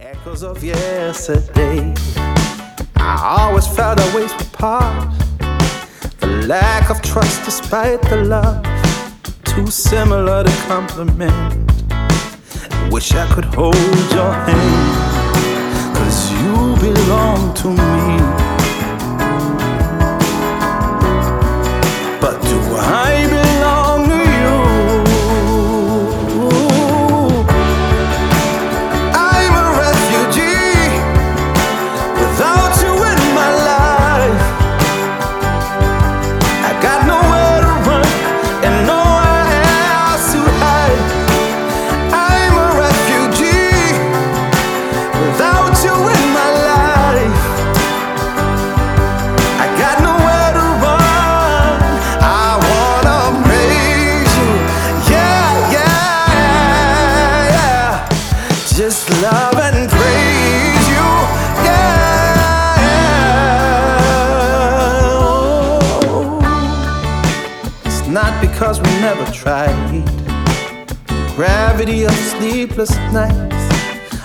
Echoes of yesterday. I always felt our ways were part. The lack of trust despite the love. Too similar to compliment. Wish I could hold your hand. Cause you belong to me. Not because we never tried. Gravity of sleepless nights.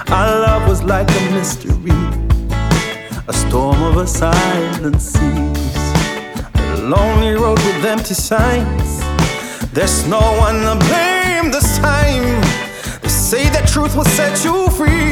Our love was like a mystery, a storm of a silent seas, a lonely road with empty signs. There's no one to blame truth will set you free.